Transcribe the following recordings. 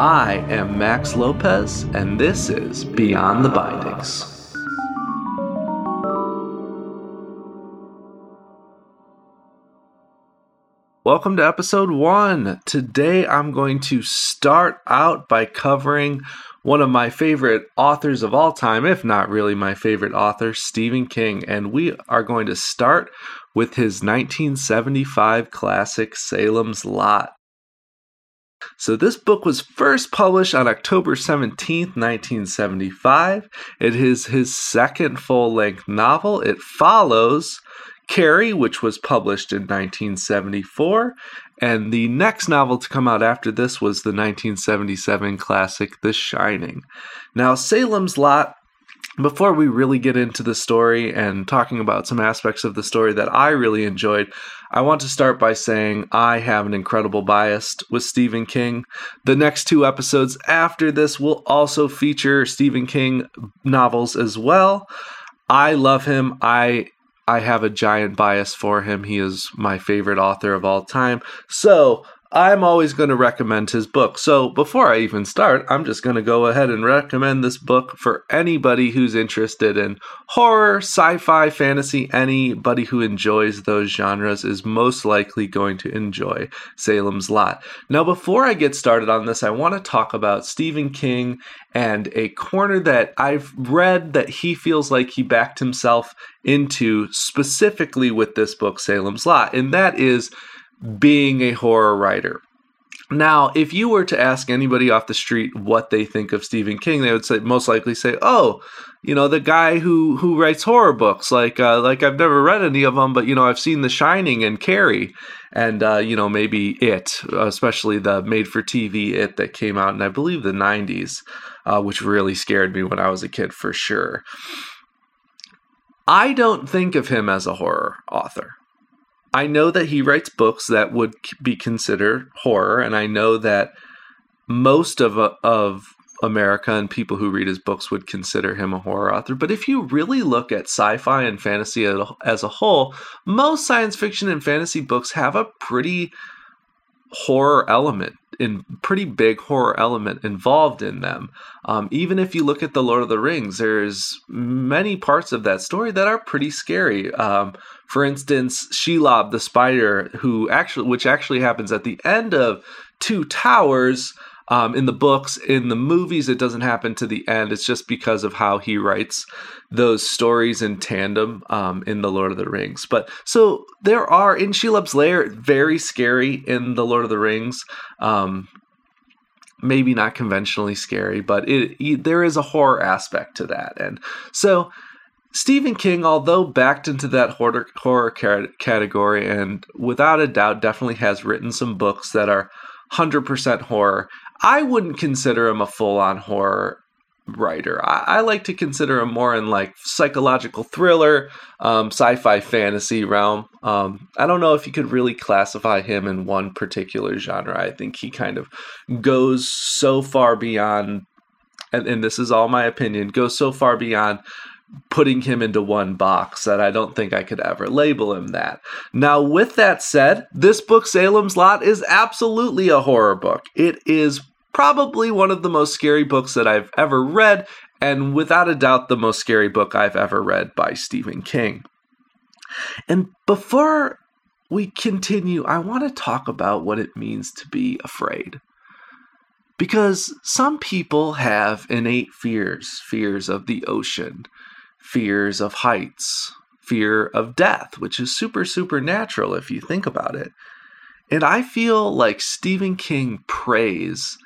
I am Max Lopez, and this is Beyond the Bindings. Welcome to episode one. Today I'm going to start out by covering one of my favorite authors of all time, if not really my favorite author, Stephen King. And we are going to start with his 1975 classic, Salem's Lot. So, this book was first published on October 17th, 1975. It is his second full length novel. It follows Carrie, which was published in 1974. And the next novel to come out after this was the 1977 classic The Shining. Now, Salem's Lot before we really get into the story and talking about some aspects of the story that I really enjoyed, I want to start by saying I have an incredible bias with Stephen King. The next two episodes after this will also feature Stephen King novels as well. I love him. I I have a giant bias for him. He is my favorite author of all time. So, I'm always going to recommend his book. So before I even start, I'm just going to go ahead and recommend this book for anybody who's interested in horror, sci fi, fantasy. Anybody who enjoys those genres is most likely going to enjoy Salem's Lot. Now, before I get started on this, I want to talk about Stephen King and a corner that I've read that he feels like he backed himself into specifically with this book, Salem's Lot. And that is being a horror writer. Now, if you were to ask anybody off the street what they think of Stephen King, they would say most likely say, "Oh, you know, the guy who who writes horror books. Like uh, like I've never read any of them, but you know, I've seen The Shining and Carrie, and uh, you know, maybe It, especially the made-for-TV It that came out in I believe the '90s, uh, which really scared me when I was a kid for sure." I don't think of him as a horror author. I know that he writes books that would be considered horror, and I know that most of uh, of America and people who read his books would consider him a horror author. But if you really look at sci-fi and fantasy as a whole, most science fiction and fantasy books have a pretty horror element in pretty big horror element involved in them. Um, even if you look at the Lord of the Rings, there's many parts of that story that are pretty scary. Um, for instance, Shelob the spider, who actually, which actually happens at the end of Two Towers. Um, in the books, in the movies, it doesn't happen to the end. It's just because of how he writes those stories in tandem um, in the Lord of the Rings. But so there are in Shelob's lair, very scary in the Lord of the Rings. Um, maybe not conventionally scary, but it, it, there is a horror aspect to that, and so. Stephen King, although backed into that horror, horror category, and without a doubt definitely has written some books that are 100% horror, I wouldn't consider him a full on horror writer. I, I, like to consider him more in like psychological thriller, um, sci-fi fantasy realm. Um, I don't know if you could really classify him in one particular genre. I think he kind of goes so far beyond, and, and this is all my opinion, goes so far beyond putting him into one box that I don't think I could ever label him that. Now, with that said, this book, Salem's Lot, is absolutely a horror book. It is probably one of the most scary books that I've ever read, and without a doubt, the most scary book I've ever read by Stephen King. And before we continue, I want to talk about what it means to be afraid. Because some people have innate fears fears of the ocean, fears of heights, fear of death, which is super, supernatural if you think about it. And I feel like Stephen King preys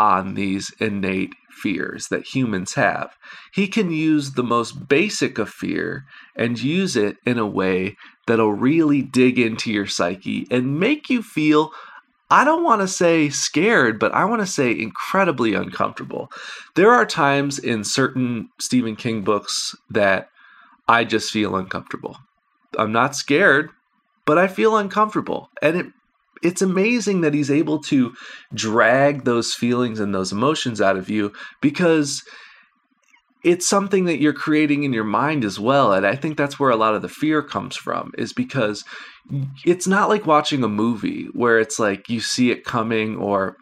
on these innate fears that humans have. He can use the most basic of fear and use it in a way that'll really dig into your psyche and make you feel I don't want to say scared, but I want to say incredibly uncomfortable. There are times in certain Stephen King books that I just feel uncomfortable. I'm not scared, but I feel uncomfortable. And it it's amazing that he's able to drag those feelings and those emotions out of you because it's something that you're creating in your mind as well and i think that's where a lot of the fear comes from is because it's not like watching a movie where it's like you see it coming or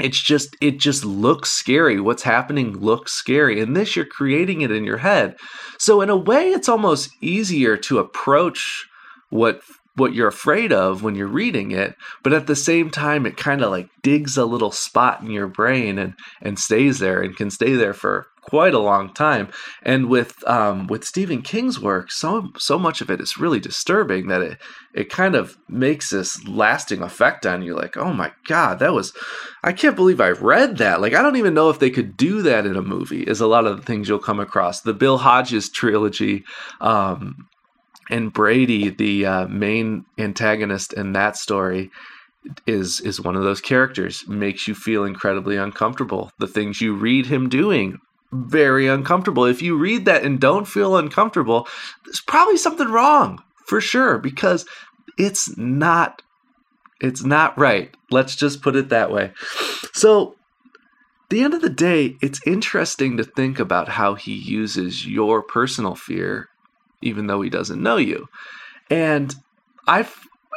it's just it just looks scary. What's happening looks scary and this you're creating it in your head. So in a way it's almost easier to approach what what you're afraid of when you're reading it but at the same time it kind of like digs a little spot in your brain and and stays there and can stay there for quite a long time. And with um with Stephen King's work so so much of it is really disturbing that it it kind of makes this lasting effect on you like oh my god that was I can't believe I read that. Like I don't even know if they could do that in a movie is a lot of the things you'll come across. The Bill Hodges trilogy um and Brady, the uh, main antagonist in that story, is is one of those characters. Makes you feel incredibly uncomfortable. The things you read him doing, very uncomfortable. If you read that and don't feel uncomfortable, there's probably something wrong for sure because it's not it's not right. Let's just put it that way. So the end of the day, it's interesting to think about how he uses your personal fear even though he doesn't know you. And I,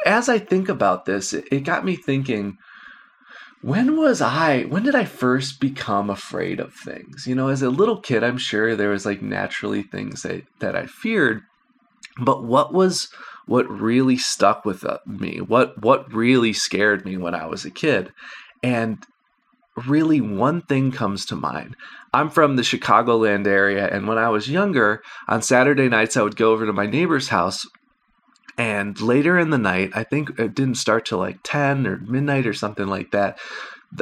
as I think about this, it, it got me thinking. When was I? When did I first become afraid of things? You know, as a little kid, I'm sure there was like naturally things that that I feared, but what was what really stuck with uh, me? What what really scared me when I was a kid? And really one thing comes to mind. I'm from the Chicagoland area, and when I was younger, on Saturday nights, I would go over to my neighbor's house. And later in the night, I think it didn't start till like 10 or midnight or something like that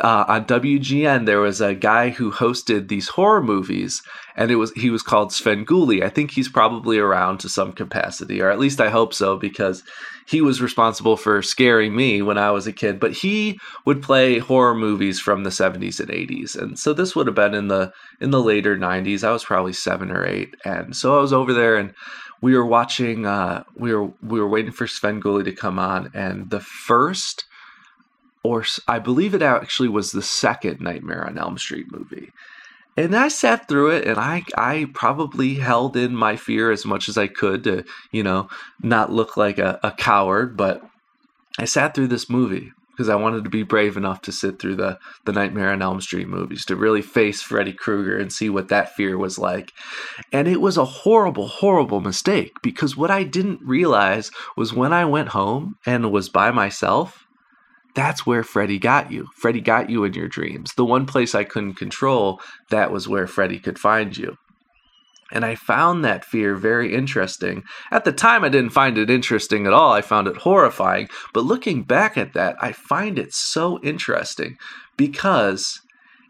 uh, on WGN there was a guy who hosted these horror movies, and it was he was called Svengoolie. I think he's probably around to some capacity, or at least I hope so, because he was responsible for scaring me when I was a kid. But he would play horror movies from the 70s and 80s, and so this would have been in the in the later 90s. I was probably seven or eight, and so I was over there and we were watching. Uh, we were we were waiting for Svengoolie to come on, and the first or I believe it actually was the second Nightmare on Elm Street movie. And I sat through it and I I probably held in my fear as much as I could to, you know, not look like a, a coward, but I sat through this movie because I wanted to be brave enough to sit through the the Nightmare on Elm Street movies to really face Freddy Krueger and see what that fear was like. And it was a horrible horrible mistake because what I didn't realize was when I went home and was by myself, that's where Freddy got you. Freddy got you in your dreams. The one place I couldn't control, that was where Freddy could find you. And I found that fear very interesting. At the time, I didn't find it interesting at all. I found it horrifying. But looking back at that, I find it so interesting because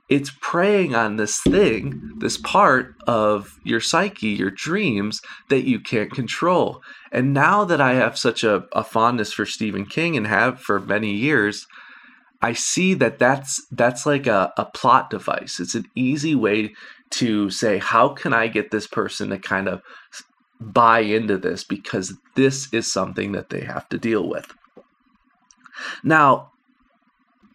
it's preying on this thing, this part of your psyche, your dreams that you can't control. And now that I have such a, a fondness for Stephen King and have for many years, I see that that's that's like a, a plot device. It's an easy way to say, how can I get this person to kind of buy into this because this is something that they have to deal with. Now,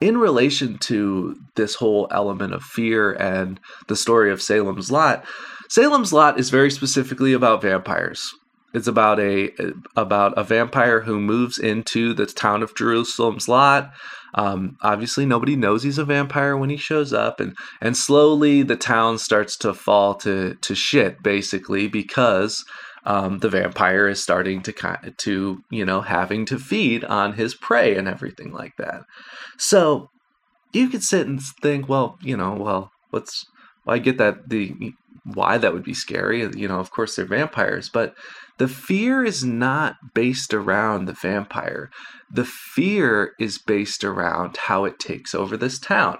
in relation to this whole element of fear and the story of Salem's Lot, Salem's Lot is very specifically about vampires. It's about a about a vampire who moves into the town of Jerusalem's Lot. Um, obviously, nobody knows he's a vampire when he shows up, and and slowly the town starts to fall to to shit, basically because um, the vampire is starting to kind to you know having to feed on his prey and everything like that. So you could sit and think, well, you know, well, what's well, I get that the why that would be scary. You know, of course they're vampires, but the fear is not based around the vampire. The fear is based around how it takes over this town.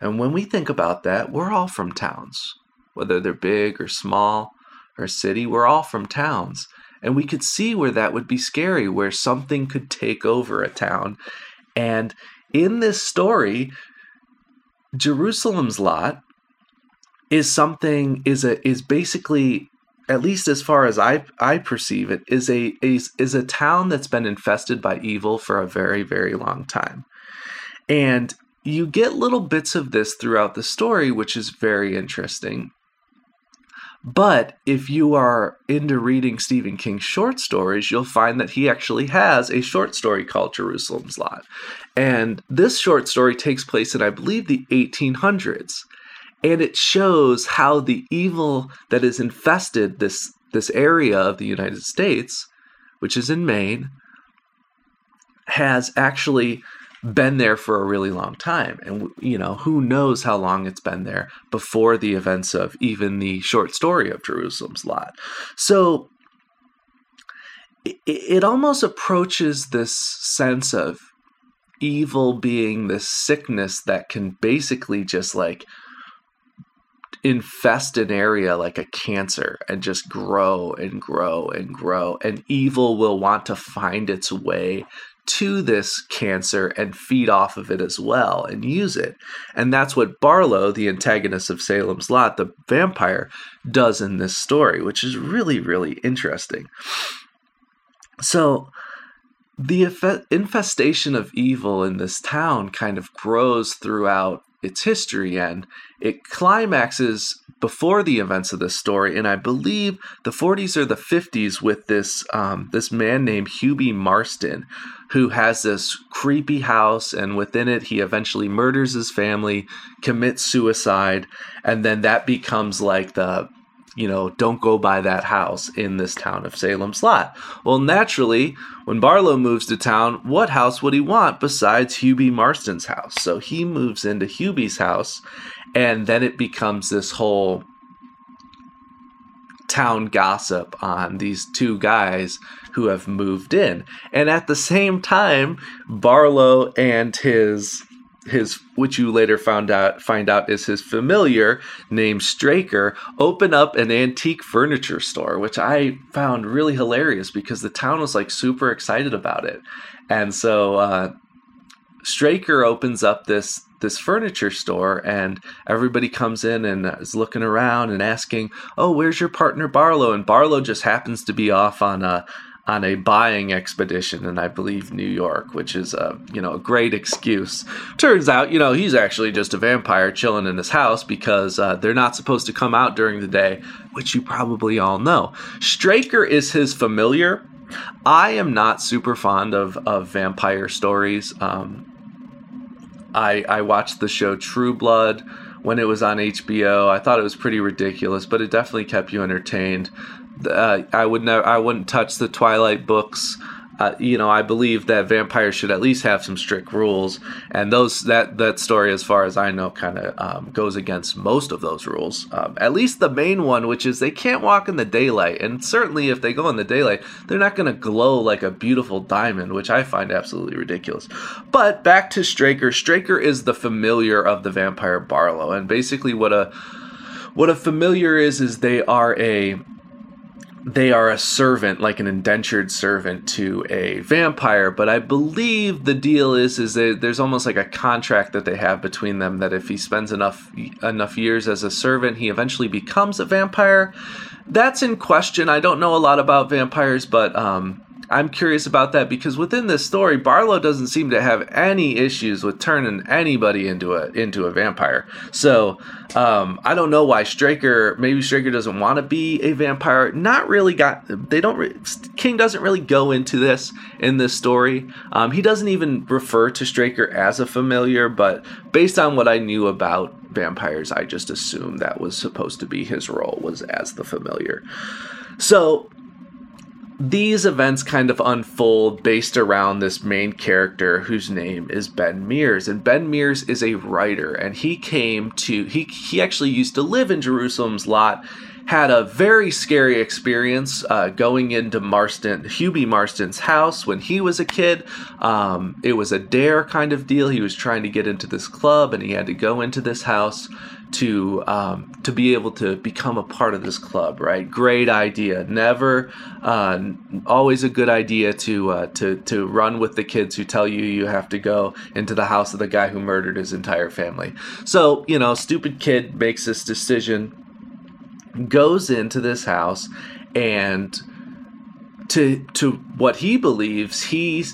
And when we think about that, we're all from towns, whether they're big or small or city, we're all from towns. And we could see where that would be scary, where something could take over a town. And in this story, Jerusalem's lot is something is a is basically at least as far as I I perceive it is a is, is a town that's been infested by evil for a very very long time. And you get little bits of this throughout the story which is very interesting. But if you are into reading Stephen King short stories, you'll find that he actually has a short story called Jerusalem's Lot. And this short story takes place in, I believe, the 1800s. And it shows how the evil that has infested this, this area of the United States, which is in Maine, has actually been there for a really long time. And you know who knows how long it's been there before the events of even the short story of Jerusalem's lot. So it, it almost approaches this sense of evil being this sickness that can basically just like infest an area like a cancer and just grow and grow and grow. And evil will want to find its way to this cancer and feed off of it as well and use it. And that's what Barlow, the antagonist of Salem's Lot, the vampire, does in this story, which is really, really interesting. So, the infestation of evil in this town kind of grows throughout its history and it climaxes before the events of this story and i believe the 40s or the 50s with this um, this man named hubie marston who has this creepy house and within it he eventually murders his family commits suicide and then that becomes like the you know, don't go by that house in this town of Salem's Lot. Well, naturally, when Barlow moves to town, what house would he want besides Hubie Marston's house? So he moves into Hubie's house, and then it becomes this whole town gossip on these two guys who have moved in. And at the same time, Barlow and his his which you later found out find out is his familiar named Straker open up an antique furniture store which I found really hilarious because the town was like super excited about it. And so uh, Straker opens up this this furniture store and everybody comes in and is looking around and asking oh where's your partner Barlow? And Barlow just happens to be off on a on a buying expedition in I believe New York, which is a you know a great excuse. Turns out you know he's actually just a vampire chilling in his house because uh, they're not supposed to come out during the day, which you probably all know. Straker is his familiar. I am not super fond of of vampire stories. Um, I I watched the show True Blood when it was on HBO. I thought it was pretty ridiculous, but it definitely kept you entertained uh, I would never, I wouldn't touch the Twilight books. Uh, you know, I believe that vampires should at least have some strict rules, and those that that story, as far as I know, kind of um, goes against most of those rules. Um, at least the main one, which is they can't walk in the daylight, and certainly if they go in the daylight, they're not going to glow like a beautiful diamond, which I find absolutely ridiculous. But back to Straker. Straker is the familiar of the vampire Barlow, and basically what a what a familiar is is they are a they are a servant, like an indentured servant to a vampire. But I believe the deal is is that there's almost like a contract that they have between them that if he spends enough enough years as a servant, he eventually becomes a vampire. That's in question. I don't know a lot about vampires, but um, I'm curious about that because within this story, Barlow doesn't seem to have any issues with turning anybody into a into a vampire. So um, I don't know why Straker. Maybe Straker doesn't want to be a vampire. Not really. Got they don't. Re, King doesn't really go into this in this story. Um, he doesn't even refer to Straker as a familiar. But based on what I knew about vampires, I just assumed that was supposed to be his role was as the familiar. So these events kind of unfold based around this main character whose name is Ben Mears and Ben Mears is a writer and he came to he he actually used to live in Jerusalem's lot had a very scary experience uh, going into Marston Hubie Marston's house when he was a kid. Um, it was a dare kind of deal. He was trying to get into this club and he had to go into this house to um, to be able to become a part of this club. Right, great idea. Never, uh, always a good idea to uh, to to run with the kids who tell you you have to go into the house of the guy who murdered his entire family. So you know, stupid kid makes this decision, goes into this house, and to to what he believes he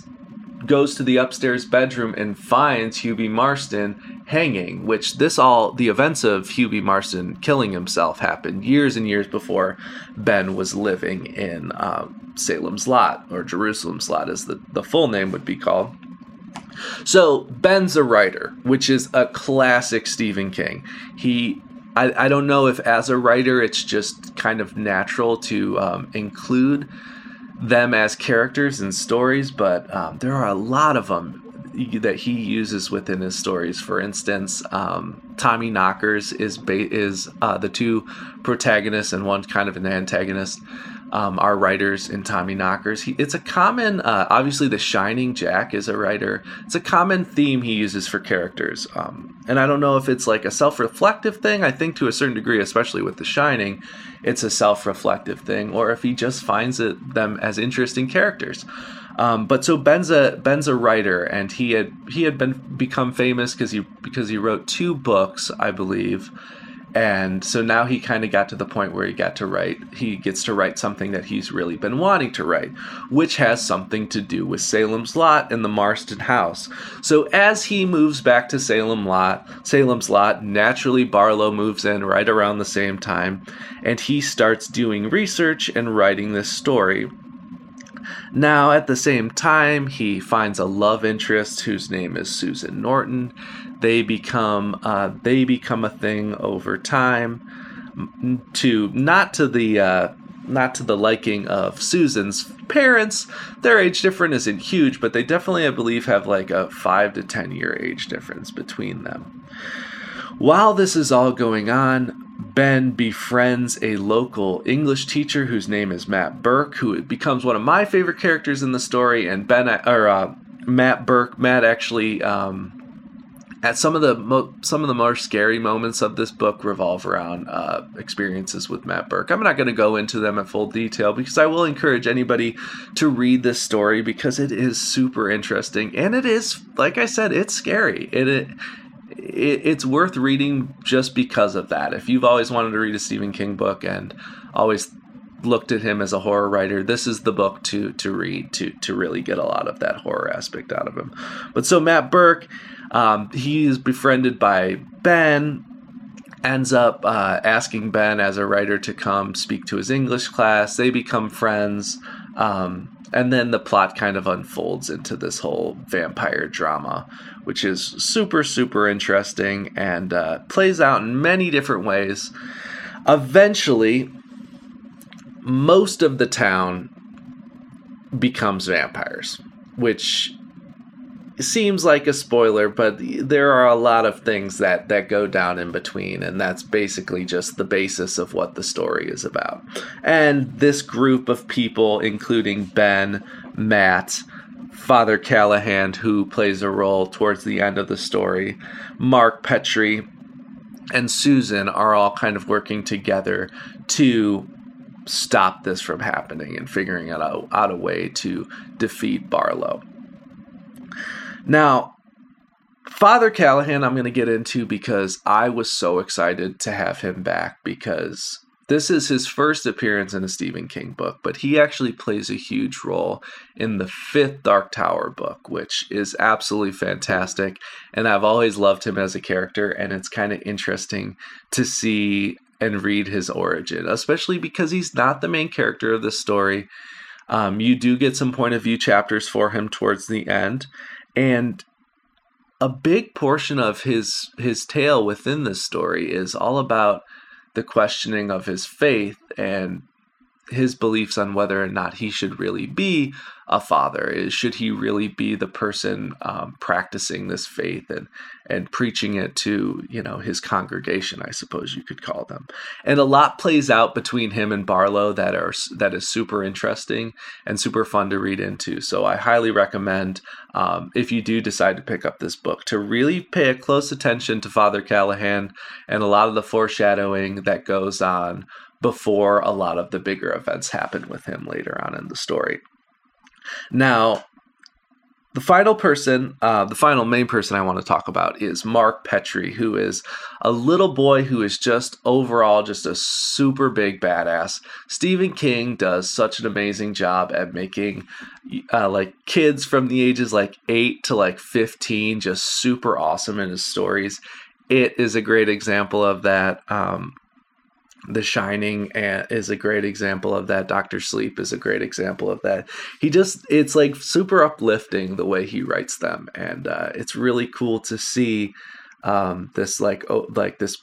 goes to the upstairs bedroom and finds Hubie Marston hanging, which this all, the events of B. Marston killing himself happened years and years before Ben was living in um, Salem's Lot, or Jerusalem's Lot, as the, the full name would be called. So Ben's a writer, which is a classic Stephen King. He I, I don't know if as a writer it's just kind of natural to um, include them as characters and stories, but um, there are a lot of them that he uses within his stories. For instance, um, Tommyknockers is ba- is uh, the two protagonists and one kind of an antagonist um, are writers in Tommyknockers. He, it's a common, uh, obviously, The Shining. Jack is a writer. It's a common theme he uses for characters, um, and I don't know if it's like a self-reflective thing. I think to a certain degree, especially with The Shining, it's a self-reflective thing, or if he just finds it, them as interesting characters. Um, but so Ben's a Ben's a writer, and he had he had been become famous because he because he wrote two books, I believe and so now he kind of got to the point where he got to write he gets to write something that he's really been wanting to write which has something to do with salem's lot and the marston house. So as he moves back to salem lot salem's lot naturally barlow moves in right around the same time and he starts doing research and writing this story. Now, at the same time, he finds a love interest whose name is Susan Norton, they become uh, they become a thing over time to not to the uh, not to the liking of Susan's parents. Their age difference isn't huge, but they definitely, I believe, have like a five to ten year age difference between them. While this is all going on, Ben befriends a local English teacher whose name is Matt Burke, who becomes one of my favorite characters in the story. And Ben, or uh, Matt Burke, Matt actually um, at some of the mo- some of the more scary moments of this book revolve around uh, experiences with Matt Burke. I'm not going to go into them in full detail because I will encourage anybody to read this story because it is super interesting and it is, like I said, it's scary. It, it, it it's worth reading just because of that. If you've always wanted to read a Stephen King book and always looked at him as a horror writer, this is the book to to read to to really get a lot of that horror aspect out of him. But so Matt Burke um, he is befriended by Ben, ends up uh, asking Ben as a writer to come speak to his English class. They become friends. Um, and then the plot kind of unfolds into this whole vampire drama, which is super, super interesting and uh, plays out in many different ways. Eventually, most of the town becomes vampires, which seems like a spoiler, but there are a lot of things that that go down in between, and that's basically just the basis of what the story is about. And this group of people, including Ben, Matt, Father Callahan, who plays a role towards the end of the story, Mark Petrie, and Susan are all kind of working together to stop this from happening and figuring out, out a way to defeat Barlow. Now, Father Callahan, I'm going to get into because I was so excited to have him back because this is his first appearance in a Stephen King book, but he actually plays a huge role in the fifth Dark Tower book, which is absolutely fantastic. And I've always loved him as a character, and it's kind of interesting to see and read his origin, especially because he's not the main character of the story. Um, you do get some point of view chapters for him towards the end, and a big portion of his his tale within this story is all about the questioning of his faith and his beliefs on whether or not he should really be a father. Is should he really be the person um, practicing this faith and and preaching it to you know his congregation? I suppose you could call them. And a lot plays out between him and Barlow that are that is super interesting and super fun to read into. So I highly recommend um, if you do decide to pick up this book to really pay a close attention to Father Callahan and a lot of the foreshadowing that goes on before a lot of the bigger events happen with him later on in the story. Now, the final person, uh, the final main person I want to talk about is Mark Petrie, who is a little boy who is just overall just a super big badass. Stephen King does such an amazing job at making uh, like kids from the ages like 8 to like 15 just super awesome in his stories. It is a great example of that. Um, the Shining is a great example of that. Doctor Sleep is a great example of that. He just, it's like super uplifting the way he writes them. And uh, it's really cool to see um, this, like, oh, like this.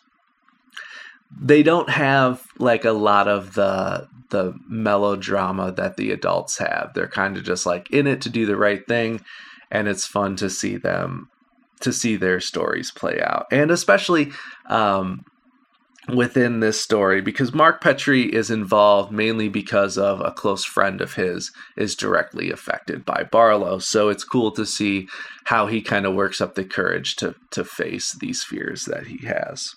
They don't have like a lot of the the melodrama that the adults have. They're kind of just like in it to do the right thing, and it's fun to see them to see their stories play out. And especially um, within this story because Mark Petrie is involved mainly because of a close friend of his is directly affected by Barlow. So it's cool to see how he kind of works up the courage to to face these fears that he has.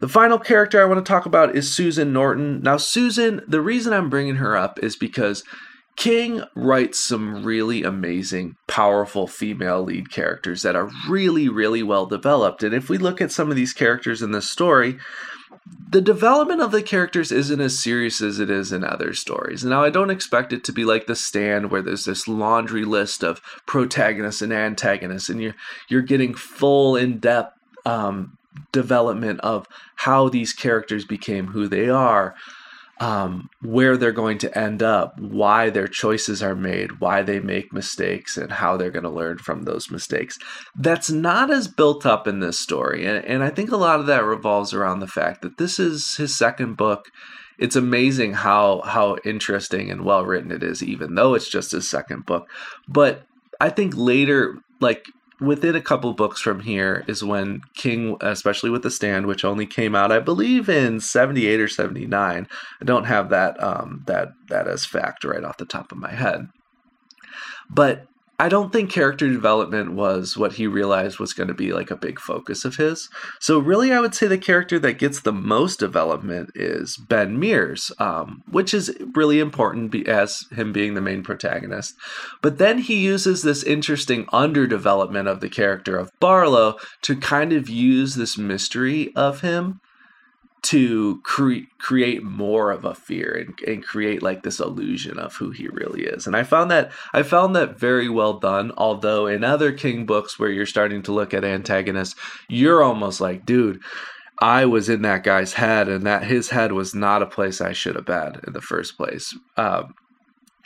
The final character I want to talk about is Susan Norton. Now Susan, the reason I'm bringing her up is because King writes some really amazing, powerful female lead characters that are really, really well developed. And if we look at some of these characters in this story, the development of the characters isn't as serious as it is in other stories. Now, I don't expect it to be like The Stand, where there's this laundry list of protagonists and antagonists, and you're you're getting full, in depth um, development of how these characters became who they are um, where they're going to end up, why their choices are made, why they make mistakes, and how they're going to learn from those mistakes. That's not as built up in this story. And, and I think a lot of that revolves around the fact that this is his second book. It's amazing how how interesting and well written it is, even though it's just his second book. But I think later, like within a couple books from here is when King, especially with the stand, which only came out, I believe, in seventy eight or seventy nine. I don't have that um, that that as fact right off the top of my head, but I don't think character development was what he realized was going to be like a big focus of his. So, really, I would say the character that gets the most development is Ben Mears, um, which is really important as him being the main protagonist. But then he uses this interesting underdevelopment of the character of Barlow to kind of use this mystery of him to cre- create more of a fear and, and create like this illusion of who he really is and i found that i found that very well done although in other king books where you're starting to look at antagonists you're almost like dude I was in that guy's head, and that his head was not a place I should have been in the first place. Um,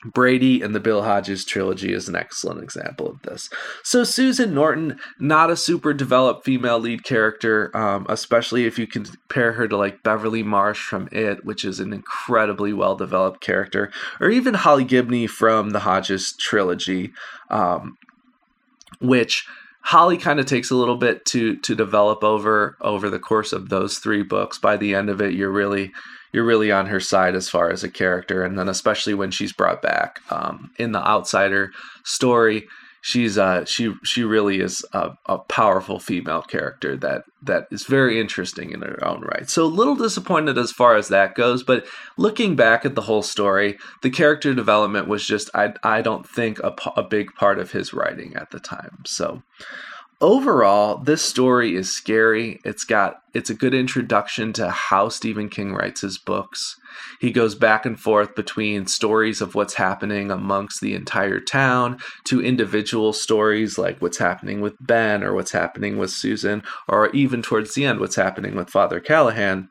Brady and the Bill Hodges trilogy is an excellent example of this. So, Susan Norton, not a super developed female lead character, um, especially if you compare her to like Beverly Marsh from It, which is an incredibly well developed character, or even Holly Gibney from the Hodges trilogy, um, which Holly kind of takes a little bit to to develop over over the course of those three books. By the end of it, you're really you're really on her side as far as a character, and then especially when she's brought back um, in the outsider story, she's uh she she really is a, a, powerful female character that that is very interesting in her own right. So a little disappointed as far as that goes, but looking back at the whole story, the character development was just I I don't think a, a big part of his writing at the time. So overall, this story is scary. It's got it's a good introduction to how Stephen King writes his books. He goes back and forth between stories of what's happening amongst the entire town to individual stories like what's happening with Ben or what's happening with Susan or even towards the end what's happening with Father Callahan.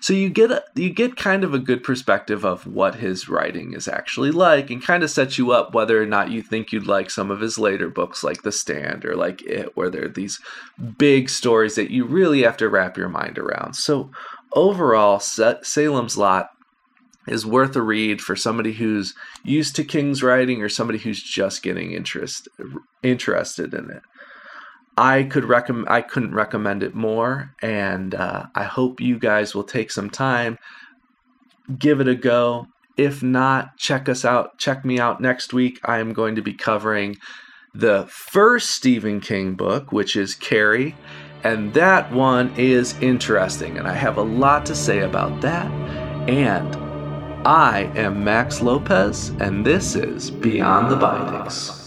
So you get a, you get kind of a good perspective of what his writing is actually like and kind of sets you up whether or not you think you'd like some of his later books like The Stand or like It where there are these big stories that you really have to your mind around. So overall Salem's Lot is worth a read for somebody who's used to King's writing or somebody who's just getting interest interested in it. I could recommend I couldn't recommend it more, and uh, I hope you guys will take some time, give it a go. If not, check us out. Check me out next week. I am going to be covering the first Stephen King book, which is Carrie, and that one is interesting, and I have a lot to say about that. And I am Max Lopez, and this is Beyond the Bindings.